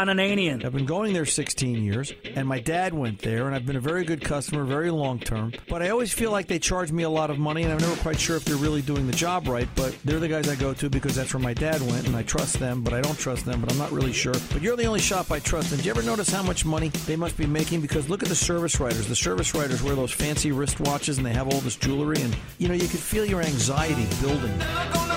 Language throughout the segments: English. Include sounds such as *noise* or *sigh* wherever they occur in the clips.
Ron Ananian. I've been going there 16 years, and my dad went there, and I've been a very good customer, very long term. But I always feel like they charge me a lot of money, and I'm never quite sure if they're really doing the job right. But they're the guys I go to because that's where my dad went, and I trust them, but I don't trust them, but I'm not really sure. But you're the only shop I trust. And do you ever notice how much money they must be making? Because look at the service writers. The service writers wear those fancy wristwatches, and they have all this jewelry, and you know, you could feel your anxiety building.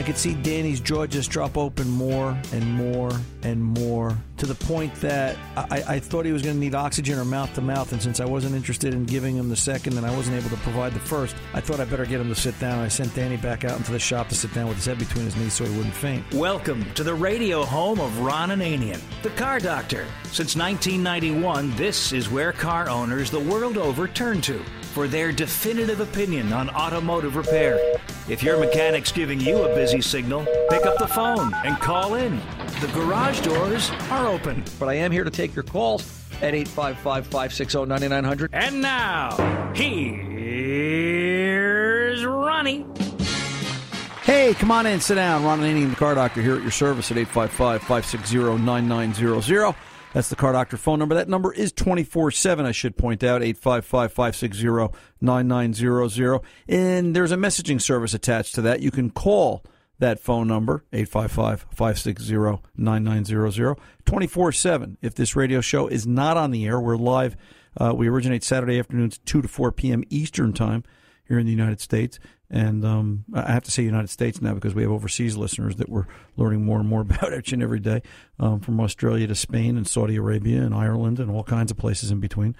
I could see Danny's jaw just drop open more and more and more to the point that I, I thought he was going to need oxygen or mouth to mouth. And since I wasn't interested in giving him the second and I wasn't able to provide the first, I thought I better get him to sit down. I sent Danny back out into the shop to sit down with his head between his knees so he wouldn't faint. Welcome to the radio home of Ron Ananian, the Car Doctor. Since 1991, this is where car owners the world over turn to for their definitive opinion on automotive repair. If your mechanic's giving you a busy signal, pick up the phone and call in. The garage doors are open. But I am here to take your calls at 855 560 9900. And now, here's Ronnie. Hey, come on in, sit down. Ron and the Car Doctor here at your service at 855 560 9900. That's the Car Doctor phone number. That number is 24 7, I should point out, 855 560 9900. And there's a messaging service attached to that. You can call that phone number, 855 560 9900, 24 7. If this radio show is not on the air, we're live. Uh, we originate Saturday afternoons, 2 to 4 p.m. Eastern Time here in the United States. And um, I have to say United States now because we have overseas listeners that we're learning more and more *laughs* about each and every day, um, from Australia to Spain and Saudi Arabia and Ireland and all kinds of places in between.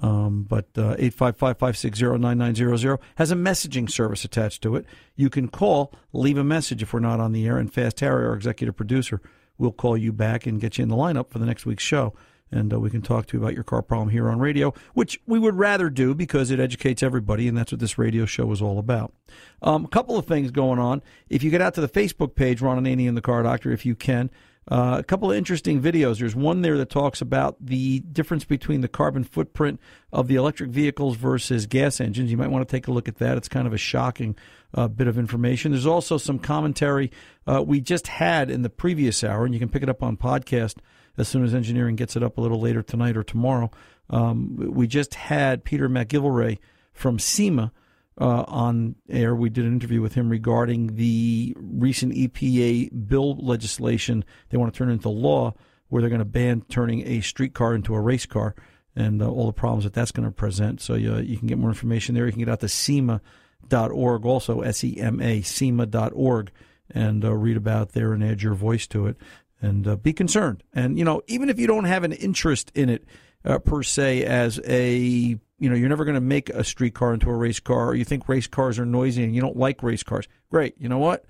Um, but uh, 855-560-9900 has a messaging service attached to it. You can call, leave a message if we're not on the air, and Fast Harry, our executive producer, will call you back and get you in the lineup for the next week's show and uh, we can talk to you about your car problem here on radio, which we would rather do because it educates everybody, and that's what this radio show is all about. Um, a couple of things going on. If you get out to the Facebook page, Ron Ananian and the Car Doctor, if you can, uh, a couple of interesting videos. There's one there that talks about the difference between the carbon footprint of the electric vehicles versus gas engines. You might want to take a look at that. It's kind of a shocking uh, bit of information. There's also some commentary uh, we just had in the previous hour, and you can pick it up on podcast as soon as engineering gets it up a little later tonight or tomorrow. Um, we just had Peter MacGillivray from SEMA uh, on air. We did an interview with him regarding the recent EPA bill legislation they want to turn into law, where they're going to ban turning a streetcar into a race car and uh, all the problems that that's going to present. So you, you can get more information there. You can get out to SEMA.org, also S E M A, SEMA.org, and uh, read about there and add your voice to it and uh, be concerned. And you know, even if you don't have an interest in it uh, per se, as a you know, you're never going to make a streetcar into a race car, or you think race cars are noisy and you don't like race cars. Great, you know what?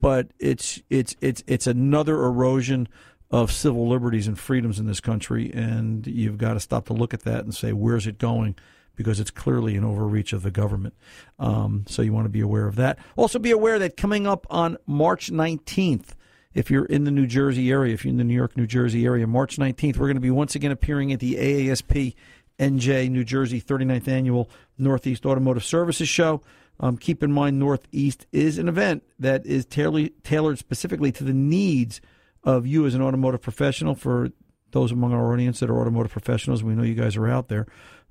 But it's it's it's it's another erosion of civil liberties and freedoms in this country, and you've got to stop to look at that and say, where's it going? Because it's clearly an overreach of the government. Um, so you want to be aware of that. Also, be aware that coming up on March 19th, if you're in the New Jersey area, if you're in the New York, New Jersey area, March 19th, we're going to be once again appearing at the AASP NJ New Jersey 39th Annual Northeast Automotive Services Show. Um, keep in mind, Northeast is an event that is tailored specifically to the needs of you as an automotive professional. For those among our audience that are automotive professionals, we know you guys are out there.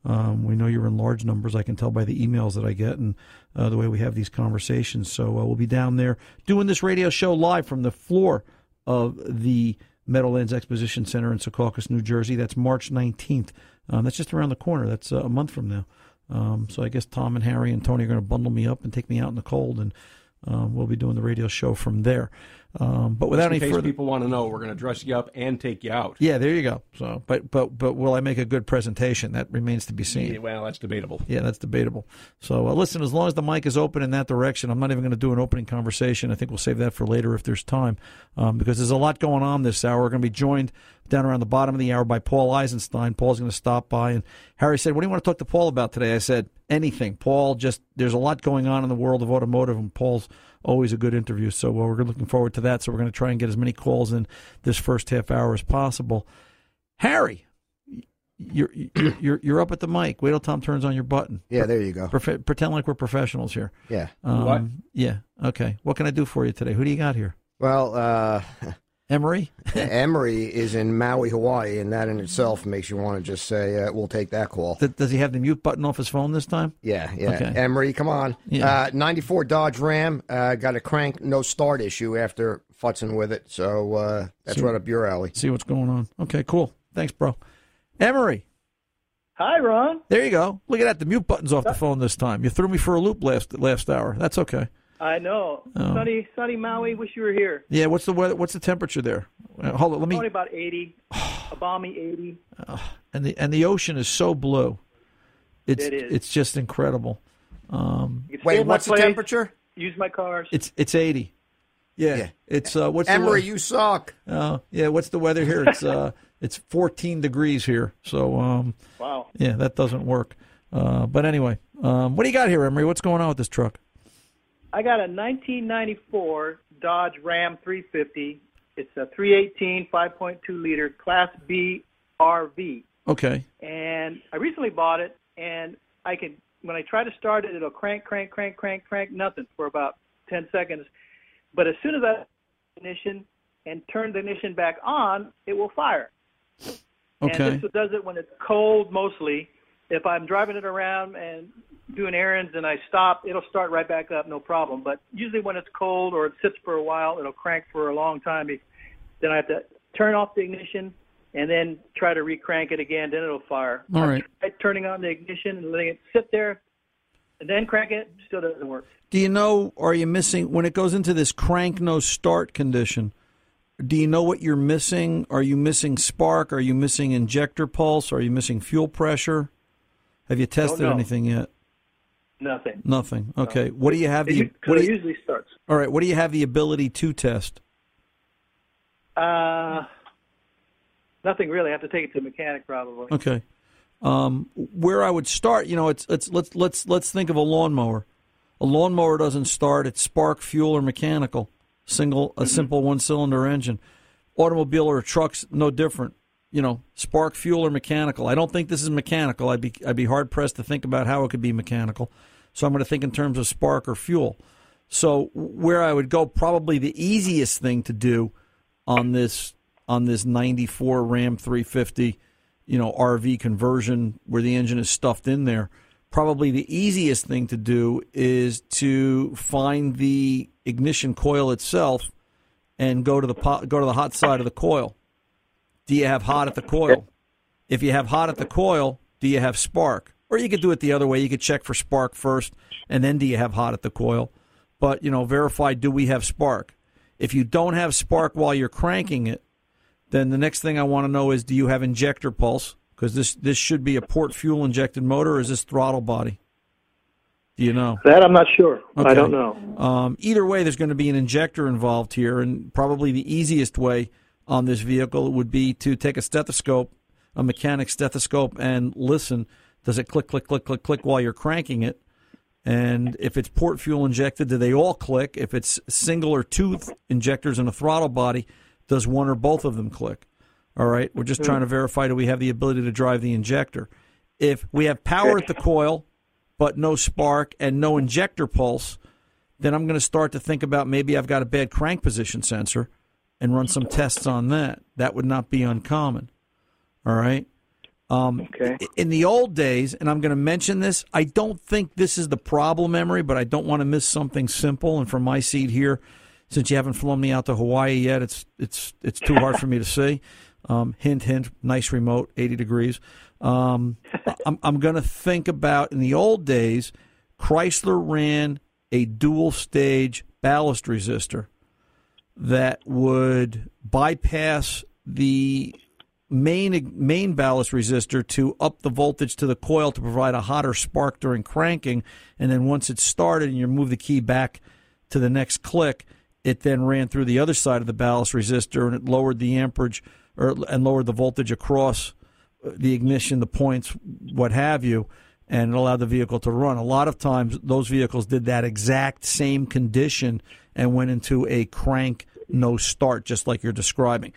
Um, we know you're in large numbers. I can tell by the emails that I get and uh, the way we have these conversations. So uh, we'll be down there doing this radio show live from the floor of the Meadowlands Exposition Center in Secaucus, New Jersey. That's March 19th. Um, that's just around the corner. That's uh, a month from now. Um, so I guess Tom and Harry and Tony are going to bundle me up and take me out in the cold, and um, we'll be doing the radio show from there. Um, but without any case further, people want to know, we're going to dress you up and take you out. yeah, there you go. So, but but but will I make a good presentation? That remains to be seen. Yeah, well, that's debatable. Yeah, that's debatable. So uh, listen, as long as the mic is open in that direction, I'm not even going to do an opening conversation. I think we'll save that for later if there's time, um, because there's a lot going on this hour. We're going to be joined down around the bottom of the hour by Paul Eisenstein. Paul's going to stop by, and Harry said, "What do you want to talk to Paul about today?" I said, "Anything." Paul, just there's a lot going on in the world of automotive, and Paul's always a good interview. So well, we're looking forward to that. So we're going to try and get as many calls in this first half hour as possible. Harry, you're you're you're, you're up at the mic. Wait till Tom turns on your button. Yeah, there you go. Profe- pretend like we're professionals here. Yeah. Um, What? Yeah. Okay. What can I do for you today? Who do you got here? Well, uh, *laughs* Emery. *laughs* Emery is in Maui, Hawaii, and that in itself makes you want to just say, uh, "We'll take that call." Th- Does he have the mute button off his phone this time? Yeah, yeah. Okay. Emery, come on. Yeah. Uh, 94 Dodge Ram uh, got a crank no start issue after futzing with it, so uh, that's See- right up your alley. See what's going on. Okay. Cool. Thanks, bro. Emery. Hi, Ron. There you go. Look at that. The mute button's off the phone this time. You threw me for a loop last last hour. That's okay. I know. Oh. Sunny, sunny Maui. Wish you were here. Yeah. What's the weather? What's the temperature there? Uh, hold on. Let me. Only me. about 80. *sighs* a balmy 80. And the and the ocean is so blue. It's It is. it's just incredible. Um, You can stay Wait, at my what's the place, temperature? Use my cars. it's it's eighty. Yeah. Yeah. It's uh. What's the weather? you suck. Oh, yeah. What's the weather here? It's uh, *laughs* it's 14 degrees here. So, um, wow. yeah, that doesn't work. Uh, but anyway, um, what do you got here, Emery? What's going on with this truck? I got a 1994 Dodge Ram 350. It's a 318 5.2 liter Class B RV. Okay. And I recently bought it, and I can when I try to start it, it'll crank, crank, crank, crank, crank, nothing for about 10 seconds. But as soon as I ignition and turn the ignition back on, it will fire. Okay. And this does it when it's cold mostly. If I'm driving it around and doing errands and I stop, it'll start right back up, no problem. But usually when it's cold or it sits for a while, it'll crank for a long time. Then I have to turn off the ignition and then try to recrank it again. Then it'll fire. All I right. tried turning on the ignition and letting it sit there and then crank it. Still doesn't work. Do you know, are you missing, when it goes into this crank no start condition, do you know what you're missing? Are you missing spark? Are you missing injector pulse? Are you missing fuel pressure? Have you tested know. anything yet? Nothing. Nothing. Okay. What do you have It, the 'cause what do it you, usually starts. All right, what do you have the ability to test? Uh, nothing really. I have to take it to a mechanic probably. Okay. Um, where I would start, you know, it's it's let's let's let's think of a lawnmower. A lawnmower doesn't start; it's spark, fuel, or mechanical. Single, a simple one-cylinder engine. Automobile or truck's no different. You know, spark, fuel, or mechanical. I don't think this is mechanical. I'd be I'd be hard pressed to think about how it could be mechanical. So I'm going to think in terms of spark or fuel. So where I would go, probably the easiest thing to do on this on this 94 Ram 350, you know, RV conversion where the engine is stuffed in there. Probably the easiest thing to do is to find the ignition coil itself and go to the go to the hot side of the coil. Do you have hot at the coil? If you have hot at the coil, do you have spark? Or you could do it the other way. You could check for spark first, and then do you have hot at the coil? But you know, verify do we have spark? If you don't have spark while you're cranking it, then the next thing I want to know is do you have injector pulse? Because this this should be a port fuel injected motor, or is this throttle body? Do you know? That I'm not sure. Okay. I don't know. Um, either way, there's going to be an injector involved here, and probably the easiest way on this vehicle would be to take a stethoscope, a mechanic stethoscope, and listen. Does it click, click, click, click, click while you're cranking it? And if it's port fuel injected, do they all click? If it's single or two th- injectors in a throttle body, does one or both of them click? All right, we're just hmm. trying to verify do we have the ability to drive the injector. If we have power at the coil, but no spark and no injector pulse, then I'm going to start to think about maybe I've got a bad crank position sensor and run some tests on that. That would not be uncommon. All right. Um, Okay. In the old days, and I'm going to mention this, I don't think this is the problem, Emery, but I don't want to miss something simple. And from my seat here, since you haven't flown me out to Hawaii yet, it's it's it's too hard for me to see. Um, hint, hint. Nice remote, 80 degrees. Um, *laughs* I'm I'm going to think about in the old days, Chrysler ran a dual stage ballast resistor. That would bypass the main main ballast resistor to up the voltage to the coil to provide a hotter spark during cranking, and then once it's started and you move the key back to the next click, it then ran through the other side of the ballast resistor and it lowered the amperage or and lowered the voltage across uh, the ignition, the points, what have you, and it allowed the vehicle to run. A lot of times, those vehicles did that exact same condition and went into a crank no start, just like you're describing.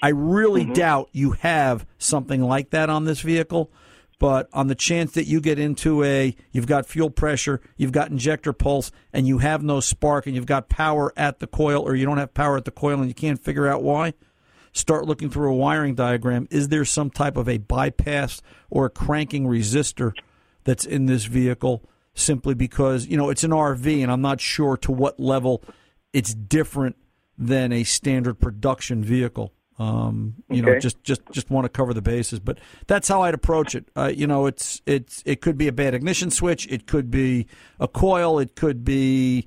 I really mm-hmm. doubt you have something like that on this vehicle. But on the chance that you get into a, you've got fuel pressure, you've got injector pulse, and you have no spark, and you've got power at the coil, or you don't have power at the coil, and you can't figure out why, start looking through a wiring diagram. Is there some type of a bypass or a cranking resistor that's in this vehicle? Simply because you know it's an RV, and I'm not sure to what level it's different than a standard production vehicle. Um, you okay. know, just just just want to cover the bases, but that's how I'd approach it. Uh, you know, it's it's it could be a bad ignition switch, it could be a coil, it could be.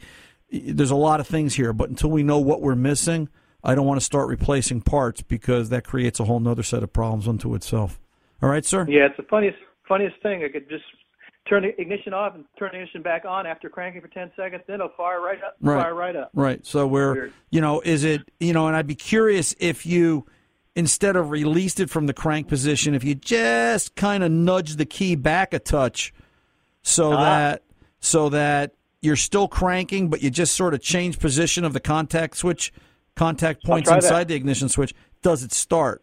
There's a lot of things here, but until we know what we're missing, I don't want to start replacing parts because that creates a whole other set of problems unto itself. All right, sir. Yeah, it's the funniest funniest thing. I could just turn the ignition off and turn the ignition back on after cranking for 10 seconds then it'll fire right up right. fire right up right so we're Weird. you know is it you know and i'd be curious if you instead of released it from the crank position if you just kind of nudge the key back a touch so uh-huh. that so that you're still cranking but you just sort of change position of the contact switch contact points inside that. the ignition switch does it start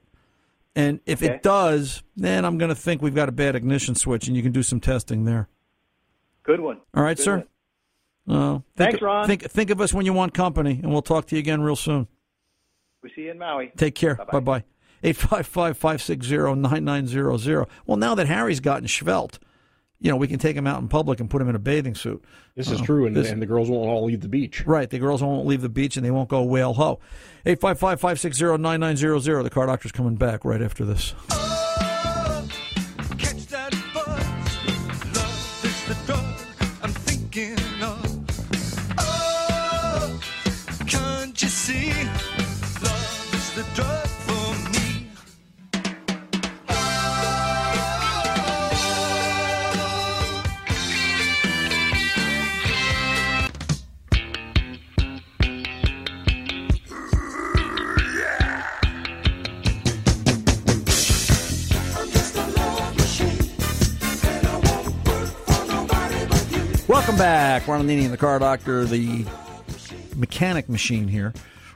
and if okay. it does, then I'm going to think we've got a bad ignition switch, and you can do some testing there. Good one. All right, Good sir. Uh, think, Thanks, Ron. Think think of us when you want company, and we'll talk to you again real soon. We see you in Maui. Take care. Bye bye. 855 560 9900. Well, now that Harry's gotten svelte, you know, we can take him out in public and put him in a bathing suit. This is uh, true, and, this, and, the girls won't all leave the beach. Right, the girls won't leave the beach, and they won't go whale ho. 855-560-9900. The car doctor's coming back right after this. Back. Ron Nini and the car doctor, the mechanic machine here,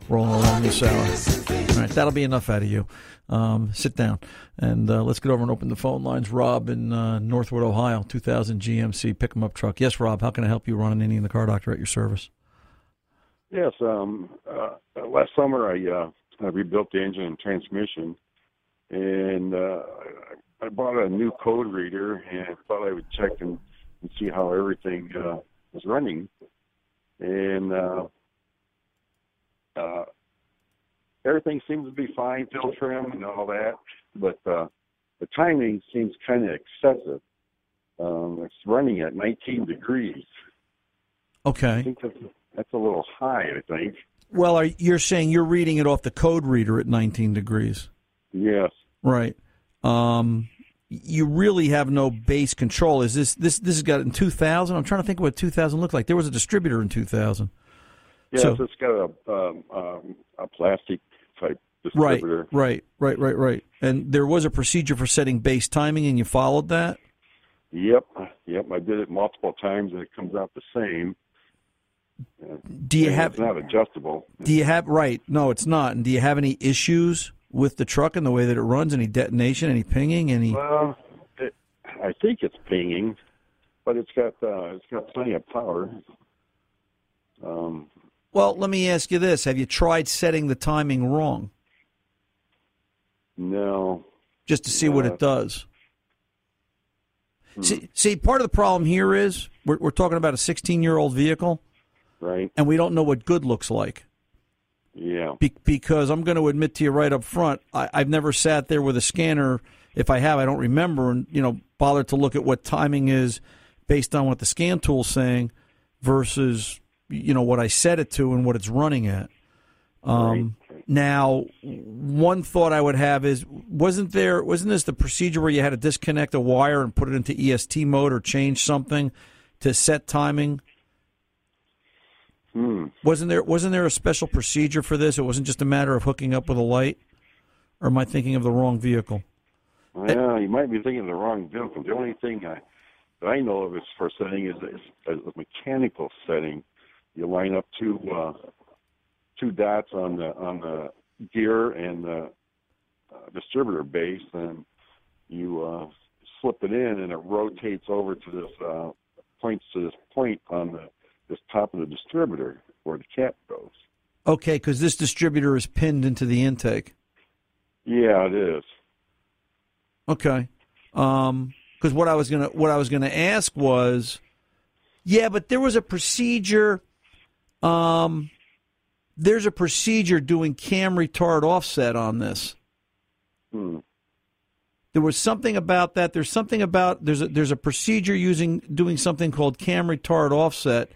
rolling along this hour. All right, that'll be enough out of you. Um, sit down and uh, let's get over and open the phone lines. Rob in uh, Northwood, Ohio, 2000 GMC pick 'em up truck. Yes, Rob, how can I help you? Ron Ananian and the car doctor at your service. Yes, um, uh, last summer I, uh, I rebuilt the engine and transmission, and uh, I bought a new code reader and thought I would check and and see how everything uh, was running. And uh, uh, everything seems to be fine, fuel trim and all that, but uh, the timing seems kind of excessive. Um, it's running at 19 degrees. Okay. I think that's, that's a little high, I think. Well, are, you're saying you're reading it off the code reader at 19 degrees? Yes. Right. Um, you really have no base control. Is this this this has got in 2000? I'm trying to think what 2000 looked like. There was a distributor in 2000. Yeah, so, it's got a um, um, a plastic type distributor. Right, right, right, right, right. And there was a procedure for setting base timing, and you followed that. Yep, yep. I did it multiple times, and it comes out the same. Do you and have? It's not adjustable. Do you have? Right. No, it's not. And do you have any issues with the truck and the way that it runs? Any detonation? Any pinging? Any? Well, it, I think it's pinging, but it's got uh, it's got plenty of power. Um, well, let me ask you this: Have you tried setting the timing wrong? No. Just to see uh, what it does. Hmm. See, see, part of the problem here is we're, we're talking about a 16 year old vehicle, right? And we don't know what good looks like. Yeah. Be- because I'm going to admit to you right up front, I- I've never sat there with a scanner. If I have, I don't remember, and you know, bothered to look at what timing is based on what the scan tool's saying versus you know what I set it to and what it's running at. Um, Right. Now, one thought I would have is, wasn't there, wasn't this the procedure where you had to disconnect a wire and put it into EST mode or change something to set timing? Hmm. Wasn't there, wasn't there a special procedure for this? It wasn't just a matter of hooking up with a light, or am I thinking of the wrong vehicle? Well, you might be thinking of the wrong vehicle. The only thing I, that I know of is for setting is, is a mechanical setting. You line up two uh, two dots on the on the gear and the uh, distributor base, and you uh, slip it in, and it rotates over to this uh, points to this point on the this top of the distributor where the cap goes. Okay, because this distributor is pinned into the intake. Yeah, it is. Okay. Um, because what I was gonna what I was gonna ask was, yeah, but there was a procedure. Um, there's a procedure doing cam retard offset on this. Hmm. There was something about that. There's something about there's a, there's a procedure using doing something called cam retard offset,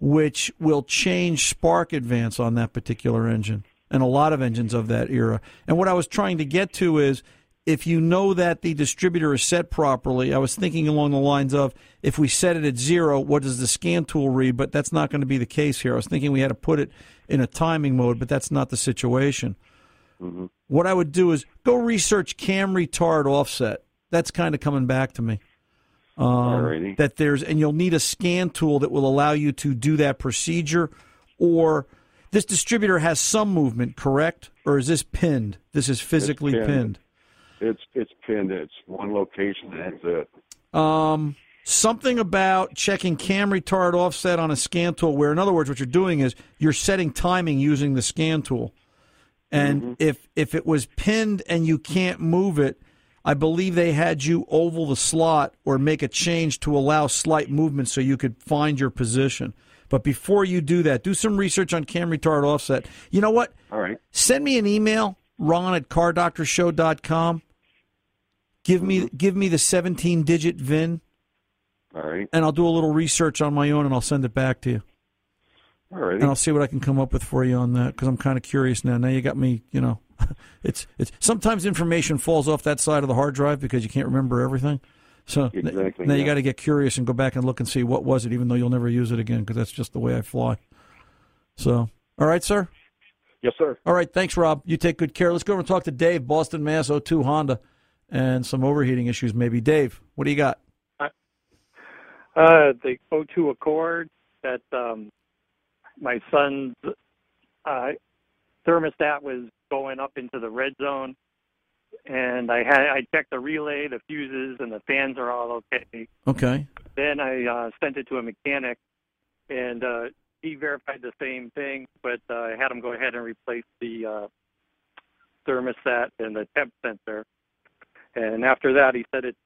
which will change spark advance on that particular engine and a lot of engines of that era. And what I was trying to get to is if you know that the distributor is set properly, I was thinking along the lines of if we set it at zero, what does the scan tool read? But that's not going to be the case here. I was thinking we had to put it in a timing mode, but that's not the situation. hmm What I would do is go research cam retard offset. That's kind of coming back to me. Um, that there's, and you'll need a scan tool that will allow you to do that procedure. Or this distributor has some movement, correct? Or is this pinned? This is physically pinned. pinned. It's it's pinned. It's one location. and That's it. Um, something about checking cam retard offset on a scan tool, where in other words, what you're doing is you're setting timing using the scan tool. And if if it was pinned and you can't move it, I believe they had you oval the slot or make a change to allow slight movement so you could find your position. But before you do that, do some research on cam retard offset. You know what? All right. Send me an email, ron at cardoctorshow.com. Give me mm-hmm. give me the 17 digit VIN All right. and I'll do a little research on my own and I'll send it back to you. All right. And I'll see what I can come up with for you on that because I'm kind of curious now. Now you got me, you know, *laughs* it's it's sometimes information falls off that side of the hard drive because you can't remember everything. So Exactly, now you got to get curious and go back and look and see what was it, even though you'll never use it again because that's just the way I fly. So, all right, sir. Yes, sir. All right, thanks, Rob. You take good care. Let's go over and talk to Dave, Boston, Mass. 02 Honda, and some overheating issues maybe. Dave, what do you got? Uh, the O2 Accord that um, my son's uh, thermostat was going up into the red zone, and I had I checked the relay, the fuses, and the fans are all okay. Okay. Then I uh, sent it to a mechanic, and uh, he verified the same thing, but uh, I had him go ahead and replace the uh, thermostat and the temp sensor. And after that, he said it's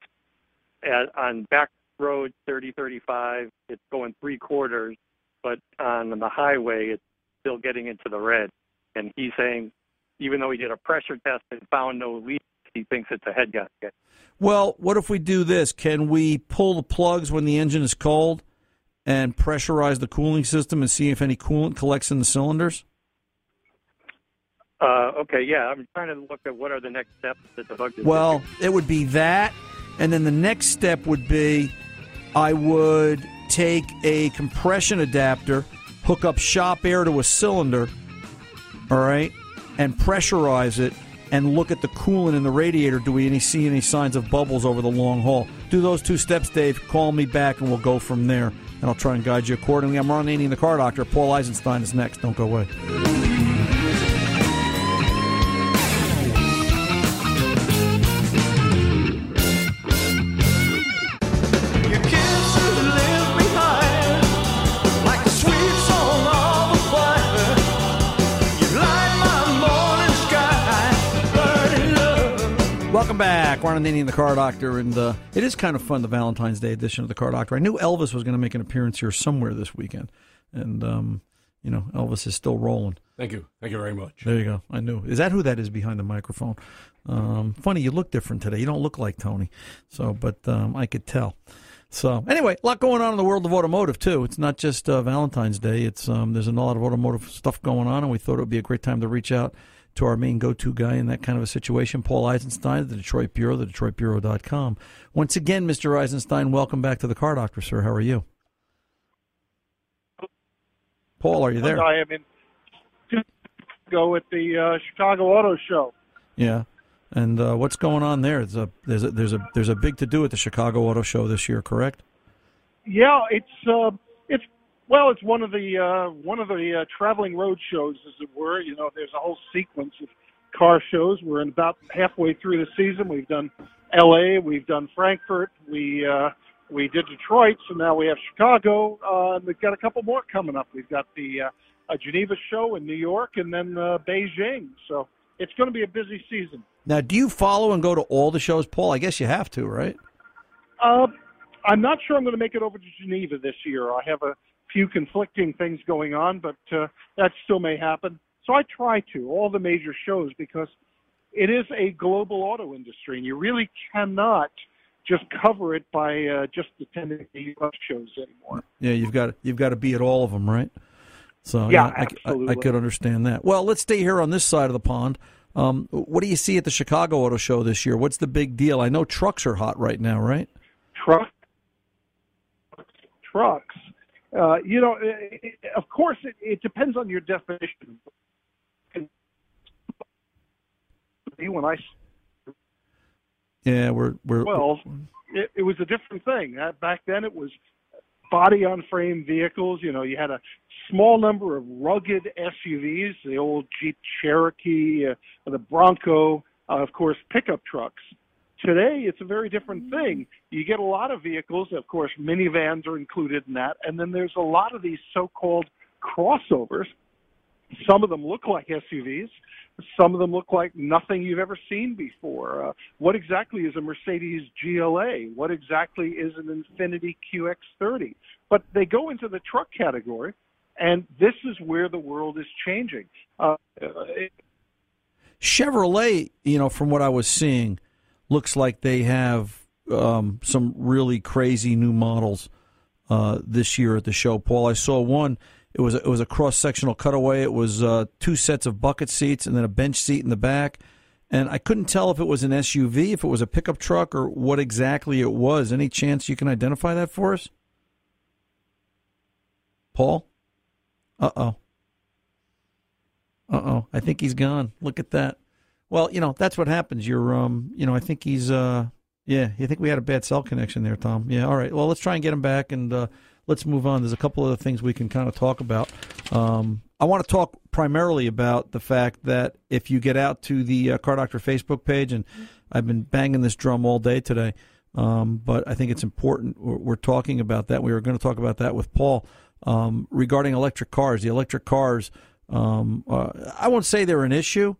at, on back road 3035, it's going three quarters, but on the highway, it's still getting into the red. And he's saying, even though he did a pressure test and found no leak, he thinks it's a head gasket. Well, what if we do this? Can we pull the plugs when the engine is cold and pressurize the cooling system and see if any coolant collects in the cylinders? Uh, okay, yeah, I'm trying to look at what are the next steps that the bug. Well, it would be that. And then the next step would be I would take a compression adapter, hook up shop air to a cylinder, all right, and pressurize it and look at the coolant in the radiator. Do we any, see any signs of bubbles over the long haul? Do those two steps, Dave. Call me back and we'll go from there. And I'll try and guide you accordingly. I'm Ron Aney, the car doctor. Paul Eisenstein is next. Don't go away. Back. Ron Ananian, the Car Doctor, and uh, it is kind of fun, the Valentine's Day edition of the Car Doctor. I knew Elvis was going to make an appearance here somewhere this weekend, and um, you know Elvis is still rolling. Thank you. Thank you very much. There you go. I knew. Is that who that is behind the microphone? Um, funny, you look different today. You don't look like Tony. So, but um, I could tell. So anyway, a lot going on in the world of automotive too. It's not just uh, Valentine's Day. It's um, there's a lot of automotive stuff going on, and we thought it would be a great time to reach out to our main go-to guy in that kind of a situation, Paul Eisenstein, the Detroit Bureau, the DetroitBureau.com. Once again, Mr. Eisenstein, welcome back to the Car Doctor, sir. How are you? Paul, are you there? I am in go at the uh, Chicago Auto Show. Yeah. And uh, what's going on there? There's a there's a there's a there's a big to do at the Chicago Auto Show this year, correct? Yeah, it's uh, it's well, it's one of the uh, one of the uh, traveling road shows, as it were. You know, there's a whole sequence of car shows. We're in about halfway through the season. We've done L.A., we've done Frankfurt, we uh, we did Detroit, so now we have Chicago, uh, and we've got a couple more coming up. We've got the uh, a Geneva show in New York, and then uh, Beijing. So it's going to be a busy season. Now, do you follow and go to all the shows, Paul? I guess you have to, right? Uh, I'm not sure I'm going to make it over to Geneva this year. I have a few conflicting things going on, but uh, that still may happen. So I try to all the major shows because it is a global auto industry, and you really cannot just cover it by uh, just attending the U.S. shows anymore. Yeah, you've got you've got to be at all of them, right? So Yeah, I, I, absolutely. I could understand that. Well, let's stay here on this side of the pond. Um, what do you see at the Chicago Auto Show this year? What's the big deal? I know trucks are hot right now, right? Truck, trucks. Uh, you know, it, it, of course, it, it depends on your definition. When I Yeah, we're we're well, it, it was a different thing. Uh, back then, it was body on frame vehicles. You know, you had a small number of rugged SUVs, the old Jeep Cherokee, uh, the Bronco, uh, of course, pickup trucks. Today, it's a very different thing. You get a lot of vehicles, of course, minivans are included in that, and then there's a lot of these so-called crossovers. Some of them look like SUVs. Some of them look like nothing you've ever seen before. Uh, what exactly is a Mercedes GLA? What exactly is an Infiniti QX30? But they go into the truck category, and this is where the world is changing. Uh, it, Chevrolet, you know, from what I was seeing, looks like they have um, some really crazy new models uh, this year at the show. Paul, I saw one. It was a, it was a cross sectional cutaway. It was uh, two sets of bucket seats and then a bench seat in the back. And I couldn't tell if it was an SUV, if it was a pickup truck, or what exactly it was. Any chance you can identify that for us, Paul? Uh oh. Uh oh. I think he's gone. Look at that. Well, you know that's what happens. You're, um, you know, I think he's, uh, yeah. You think we had a bad cell connection there, Tom? Yeah. All right. Well, let's try and get him back, and uh, let's move on. There's a couple other things we can kind of talk about. Um, I want to talk primarily about the fact that if you get out to the uh, Car Doctor Facebook page, and I've been banging this drum all day today, um, but I think it's important. We're, we're talking about that. We were going to talk about that with Paul um, regarding electric cars. The electric cars, um, uh, I won't say they're an issue,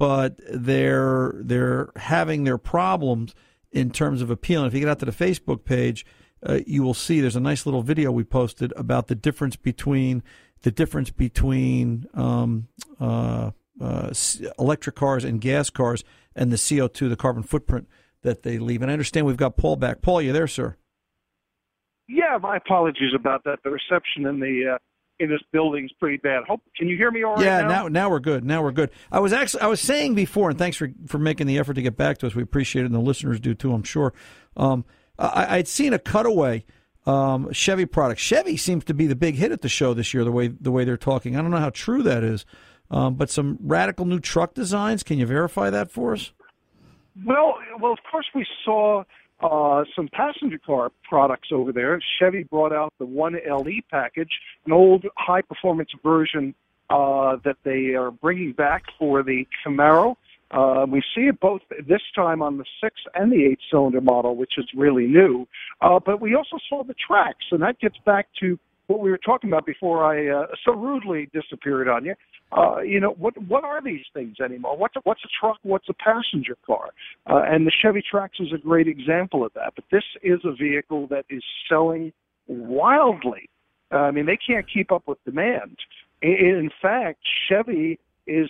but they're they're having their problems in terms of appeal. And if you get out to the Facebook page, uh, you will see there's a nice little video we posted about the difference between the difference between um, uh, uh, electric cars and gas cars and the CO2, the carbon footprint that they leave. And I understand we've got Paul back. Paul, you there, sir? yeah, my apologies about that. The reception in the uh, in this building is pretty bad. Hope can you hear me all right yeah, now? now now we're good. Now we're good. I was actually I was saying before, and thanks for for making the effort to get back to us. We appreciate it, and the listeners do too. I'm sure. Um, I, I'd seen a cutaway um, Chevy product. Chevy seems to be the big hit at the show this year. The way the way they're talking, I don't know how true that is, um, but some radical new truck designs. Can you verify that for us? Well, well, of course we saw uh, some passenger car products over there. Chevy brought out the One LE package, an old high performance version uh, that they are bringing back for the Camaro. Uh, we see it both this time on the six and the eight cylinder model, which is really new. Uh, but we also saw the Trax, and that gets back to what we were talking about before I uh, so rudely disappeared on you. Uh, you know, what what are these things anymore? What's a, what's a truck? What's a passenger car? Uh, and the Chevy Trax is a great example of that. But this is a vehicle that is selling wildly. I mean, they can't keep up with demand. In fact, Chevy is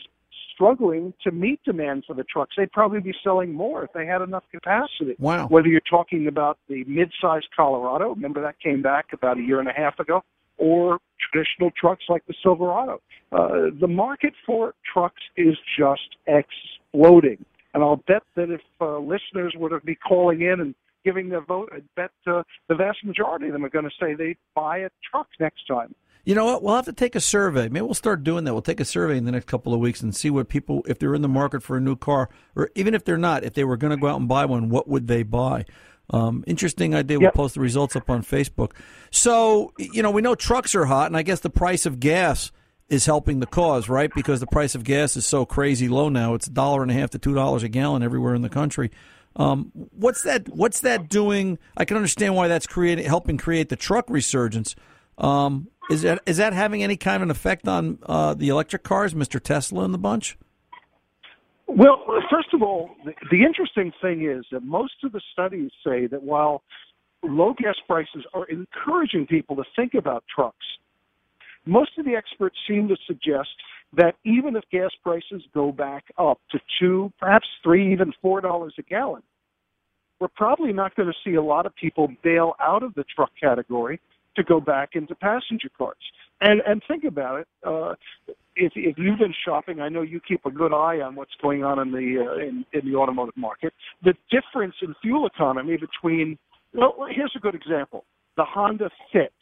struggling to meet demand for the trucks. They'd probably be selling more if they had enough capacity. Wow. Whether you're talking about the mid-sized Colorado, remember that came back about a year and a half ago, or traditional trucks like the Silverado. Uh, the market for trucks is just exploding. And I'll bet that if uh, listeners were to be calling in and giving their vote, I bet uh, the vast majority of them are going to say they buy a truck next time. You know what? We'll have to take a survey. Maybe we'll start doing that. We'll take a survey in the next couple of weeks and see what people, if they're in the market for a new car, or even if they're not, if they were going to go out and buy one, what would they buy? Um, interesting idea. We'll Yep. post the results up on Facebook. So, you know, we know trucks are hot, and I guess the price of gas is helping the cause, right? Because the price of gas is so crazy low now. It's a dollar and a half to two dollars a gallon everywhere in the country. Um, what's that? What's that doing? I can understand why that's creating, helping create the truck resurgence. Um, is that is that having any kind of an effect on uh, the electric cars, Mister Tesla and the bunch? Well, first of all, the, the interesting thing is that most of the studies say that while low gas prices are encouraging people to think about trucks, most of the experts seem to suggest that even if gas prices go back up to two, perhaps three, even four dollars a gallon, we're probably not going to see a lot of people bail out of the truck category to go back into passenger cars. And and think about it. Uh, if if you've been shopping, I know you keep a good eye on what's going on in the uh, in, in the automotive market. The difference in fuel economy between well, here's a good example: the Honda Fit,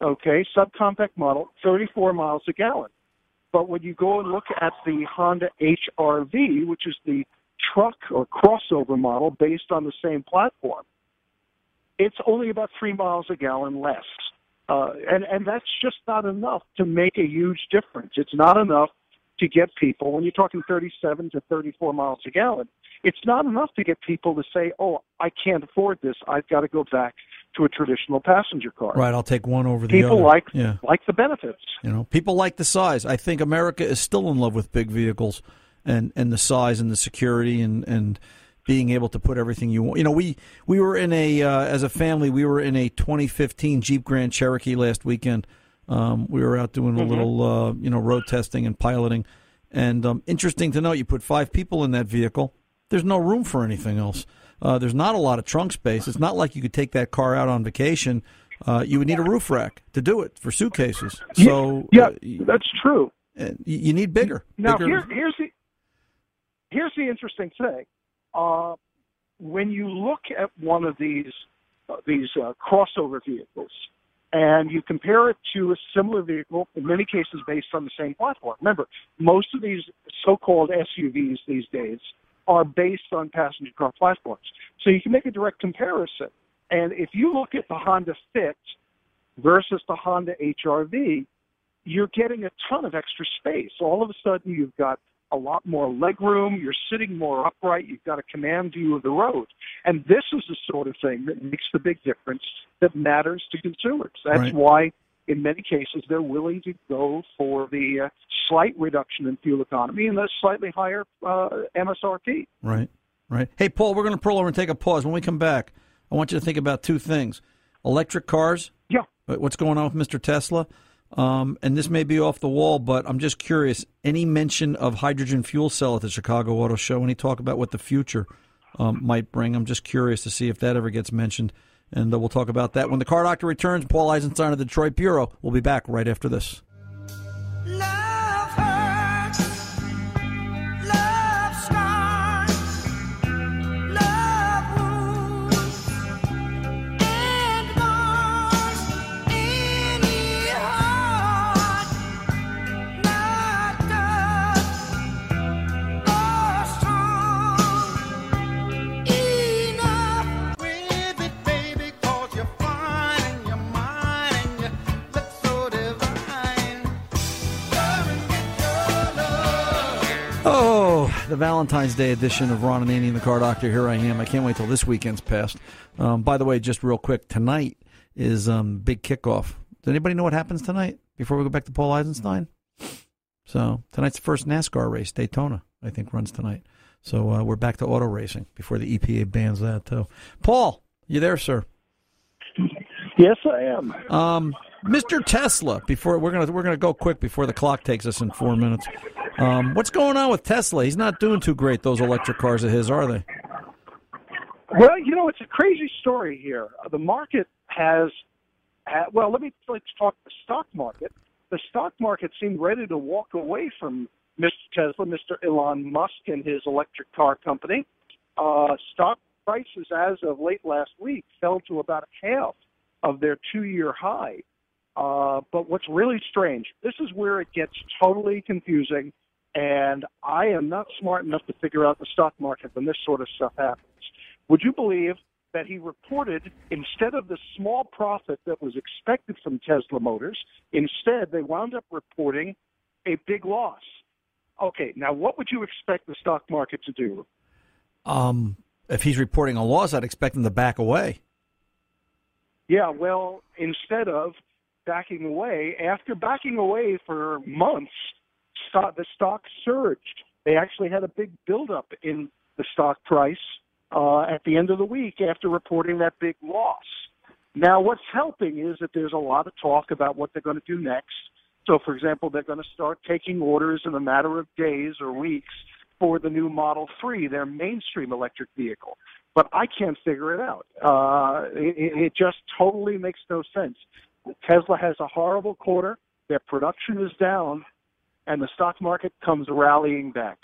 okay, subcompact model, 34 miles a gallon. But when you go and look at the Honda HRV, which is the truck or crossover model based on the same platform, it's only about three miles a gallon less. Uh, and, and that's just not enough to make a huge difference. It's not enough to get people, when you're talking 37 to 34 miles a gallon, it's not enough to get people to say, oh, I can't afford this. I've got to go back to a traditional passenger car. Right, I'll take one over the other. People other. like yeah. like the benefits. You know, people like the size. I think America is still in love with big vehicles and, and the size and the security and, and being able to put everything you want. You know, we we were in a uh, as a family we were in a 2015 Jeep Grand Cherokee last weekend. Um, we were out doing a Mhm. little uh, you know road testing and piloting. And um, interesting to note, you put five people in that vehicle. There's no room for anything else. Uh, there's not a lot of trunk space. It's not like you could take that car out on vacation. Uh, you would need a roof rack to do it for suitcases. So yeah, uh, that's true. you, you need bigger. Now bigger. here, here's the here's the interesting thing. Uh, when you look at one of these uh, these uh, crossover vehicles and you compare it to a similar vehicle, in many cases based on the same platform. Remember, most of these so-called SUVs these days are based on passenger car platforms, so you can make a direct comparison. And if you look at the Honda Fit versus the Honda HRV, you're getting a ton of extra space. All of a sudden, you've got a lot more leg room. You're sitting more upright. You've got a command view of the road. And this is the sort of thing that makes the big difference that matters to consumers. That's Right. why, in many cases, they're willing to go for the uh, slight reduction in fuel economy and the slightly higher uh, MSRP. Right, right. Hey, Paul, we're going to pull over and take a pause. When we come back, I want you to think about two things: electric cars. Yeah. What's going on with Mr. Tesla? Um, and this may be off the wall, but I'm just curious. Any mention of hydrogen fuel cell at the Chicago Auto Show? Any talk about what the future um, might bring? I'm just curious to see if that ever gets mentioned. And uh, we'll talk about that when the car doctor returns. Paul Eisenstein of the Detroit Bureau. We'll be back right after this. Oh, the Valentine's Day edition of Ron Ananian and the Car Doctor. Here I am. I can't wait till this weekend's passed. Um, by the way, just real quick, tonight is um, big kickoff. Does anybody know what happens tonight before we go back to Paul Eisenstein? So tonight's the first NASCAR race, Daytona, I think runs tonight. So uh, we're back to auto racing before the EPA bans that too. Paul, you there, sir? Yes, I am. Um, Mr. Tesla. Before we're gonna we're gonna go quick before the clock takes us in four minutes. Um, what's going on with Tesla? He's not doing too great. Those electric cars of his, are they? Well, you know, it's a crazy story here. Uh, The market has, ha well, let me let's talk the stock market. The stock market seemed ready to walk away from Mr. Tesla, Mr. Elon Musk, and his electric car company. Uh, stock prices, as of late last week, fell to about half of their two-year high. Uh, but what's really strange, this is where it gets totally confusing, and I am not smart enough to figure out the stock market when this sort of stuff happens. Would you believe that he reported instead of the small profit that was expected from Tesla Motors, instead they wound up reporting a big loss? Okay, now what would you expect the stock market to do? Um, if he's reporting a loss, I'd expect him to back away. Yeah, well, instead of backing away, after backing away for months, stock, the stock surged. They actually had a big buildup in the stock price uh, at the end of the week after reporting that big loss. Now, what's helping is that there's a lot of talk about what they're going to do next. So, for example, they're going to start taking orders in a matter of days or weeks for the new Model 3, their mainstream electric vehicle. But I can't figure it out. Uh, it, it just totally makes no sense. Tesla has a horrible quarter. Their production is down, and the stock market comes rallying back.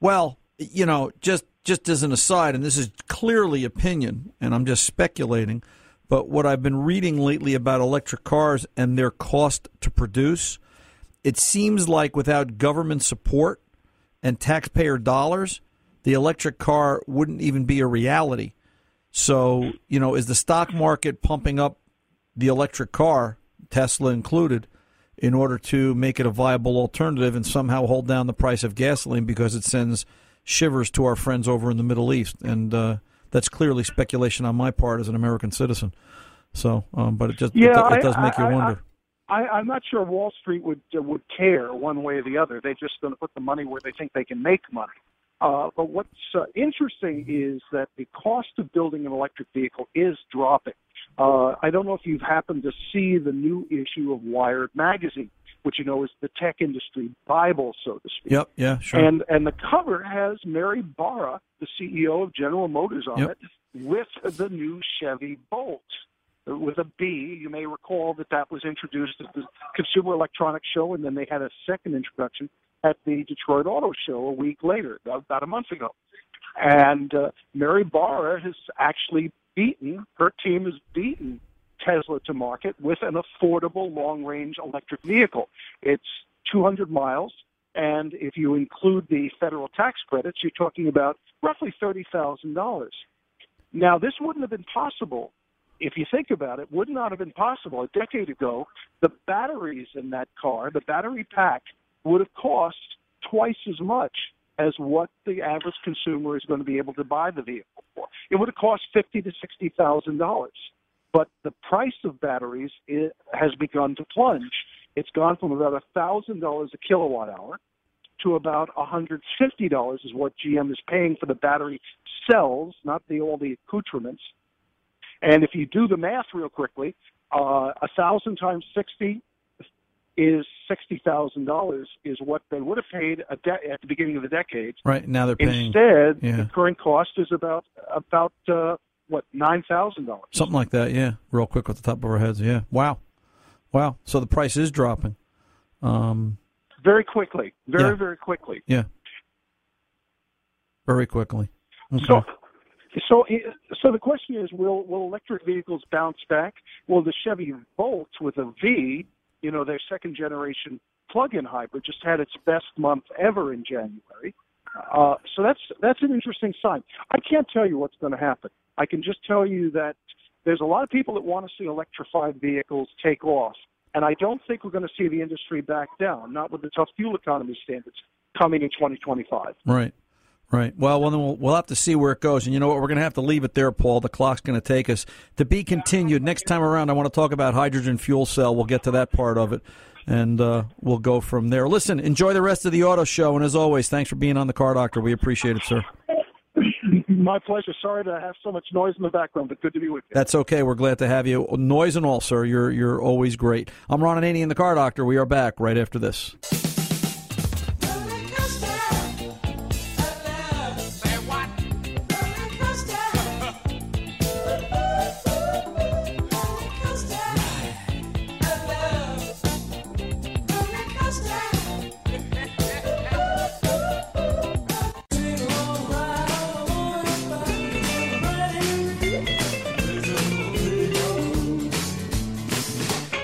Well, you know, just just as an aside, and this is clearly opinion, and I'm just speculating, but what I've been reading lately about electric cars and their cost to produce, it seems like without government support and taxpayer dollars, the electric car wouldn't even be a reality. So, you know, is the stock market pumping up the electric car, Tesla included, in order to make it a viable alternative and somehow hold down the price of gasoline because it sends shivers to our friends over in the Middle East? And uh, that's clearly speculation on my part as an American citizen. So, um, but it just Yeah, it I- does make you I- I- wonder. I, I'm not sure Wall Street would uh, would care one way or the other. They're just going to put the money where they think they can make money. Uh, but what's uh, interesting is that the cost of building an electric vehicle is dropping. Uh, I don't know if you've happened to see the new issue of Wired magazine, which you know is the tech industry bible, so to speak. Yep, yeah, sure. And and the cover has Mary Barra, the CEO of General Motors, on Yep. it, with the new Chevy Bolt with a B. You may recall that that was introduced at the Consumer Electronics Show, and then they had a second introduction at the Detroit Auto Show a week later, about a month ago. And uh, Mary Barra has actually beaten, her team has beaten Tesla to market with an affordable long range electric vehicle. It's 200 miles, and if you include the federal tax credits, you're talking about roughly $30,000. Now, this wouldn't have been possible if you think about it, would not have been possible a decade ago. The batteries in that car, the battery pack, would have cost twice as much as what the average consumer is going to be able to buy the vehicle for. It would have cost fifty to sixty thousand dollars. But the price of batteries has begun to plunge. It's gone from about a thousand dollars a kilowatt hour to about a hundred fifty dollars is what GM is paying for the battery cells, not the all the accoutrements. And if you do the math real quickly, uh, a thousand times sixty is sixty thousand dollars is what they would have paid de- at the beginning of the decade. Right now they're paying Instead, yeah. the current cost is about about uh, what nine thousand dollars. something like that. Yeah, real quick off the top of our heads. Yeah, wow, wow. So the price is dropping. Um, Very quickly, very Yeah. very quickly. yeah, very quickly. Okay. So, so, so the question is, will will electric vehicles bounce back? Will the Chevy Volt with a V, you know, their second generation plug-in hybrid, just had its best month ever in January? Uh, so that's that's an interesting sign. I can't tell you what's going to happen. I can just tell you that there's a lot of people that want to see electrified vehicles take off, and I don't think we're going to see the industry back down. Not with the tough fuel economy standards coming in 2025. Right. Right. Well, well, then we'll, we'll have to see where it goes. And you know what? We're going to have to leave it there, Paul. The clock's going to take us. To be continued. Next time around, I want to talk about hydrogen fuel cell. We'll get to that part of it, and uh, we'll go from there. Listen, enjoy the rest of the auto show. And as always, thanks for being on the Car Doctor. We appreciate it, sir. My pleasure. Sorry to have so much noise in the background, but good to be with you. That's okay. We're glad to have you. Noise and all, sir. You're you're always great. I'm Ron Ananian, the Car Doctor. We are back right after this.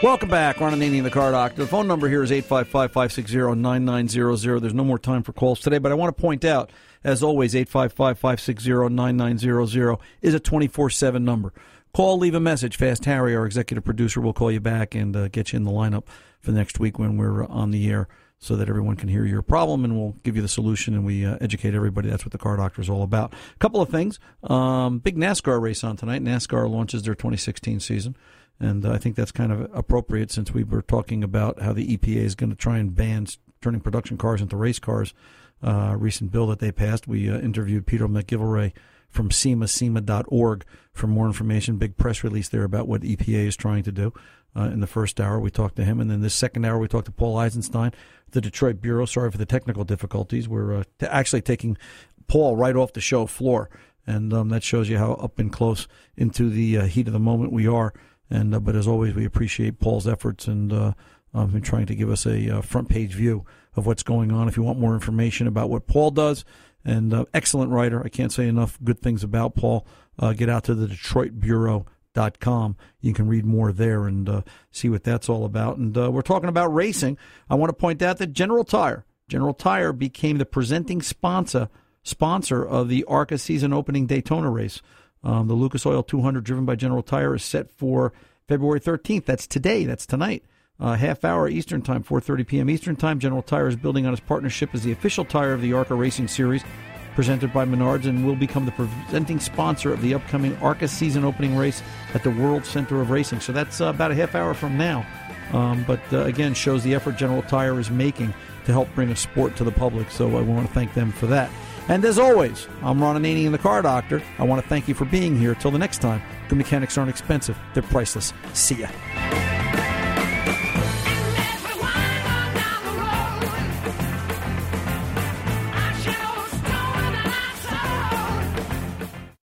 Welcome back, Ron and Ananian, the car doctor. The phone number here is 855-560-9900. There's no more time for calls today, but I want to point out, as always, 855-560-9900 is a 24-7 number. Call, leave a message. Fast Harry, our executive producer, will call you back and uh, get you in the lineup for next week when we're on the air so that everyone can hear your problem and we'll give you the solution and we uh, educate everybody. That's what the car doctor is all about. A couple of things. Um, big NASCAR race on tonight. NASCAR launches their 2016 season. And I think that's kind of appropriate since we were talking about how the EPA is going to try and ban turning production cars into race cars. Uh, recent bill that they passed. We uh, interviewed Peter MacGillivray from SEMA, SEMA.org for more information. Big press release there about what EPA is trying to do. Uh, in the first hour, we talked to him, and then this second hour, we talked to Paul Eisenstein, the Detroit Bureau. Sorry for the technical difficulties. We're uh, t- actually taking Paul right off the show floor, and um, that shows you how up and close into the uh, heat of the moment we are. And uh, but as always, we appreciate Paul's efforts and uh, um, in trying to give us a uh, front page view of what's going on. If you want more information about what Paul does, and uh, excellent writer, I can't say enough good things about Paul. Uh, get out to the DetroitBureau.com. You can read more there and uh, see what that's all about. And uh, we're talking about racing. I want to point out that General Tire, General Tire became the presenting sponsor sponsor of the ARCA season opening Daytona race. Um, the Lucas Oil 200 driven by General Tire is set for February 13th. That's today. That's tonight. Uh, half hour Eastern Time, 4:30 p.m. Eastern Time. General Tire is building on its partnership as the official tire of the ARCA Racing Series, presented by Menards, and will become the presenting sponsor of the upcoming ARCA season opening race at the World Center of Racing. So that's uh, about a half hour from now. Um, but uh, again, shows the effort General Tire is making to help bring a sport to the public. So I want to thank them for that. And as always, I'm Ron Ananian, the car doctor. I want to thank you for being here. Till the next time, good mechanics aren't expensive, they're priceless. See ya.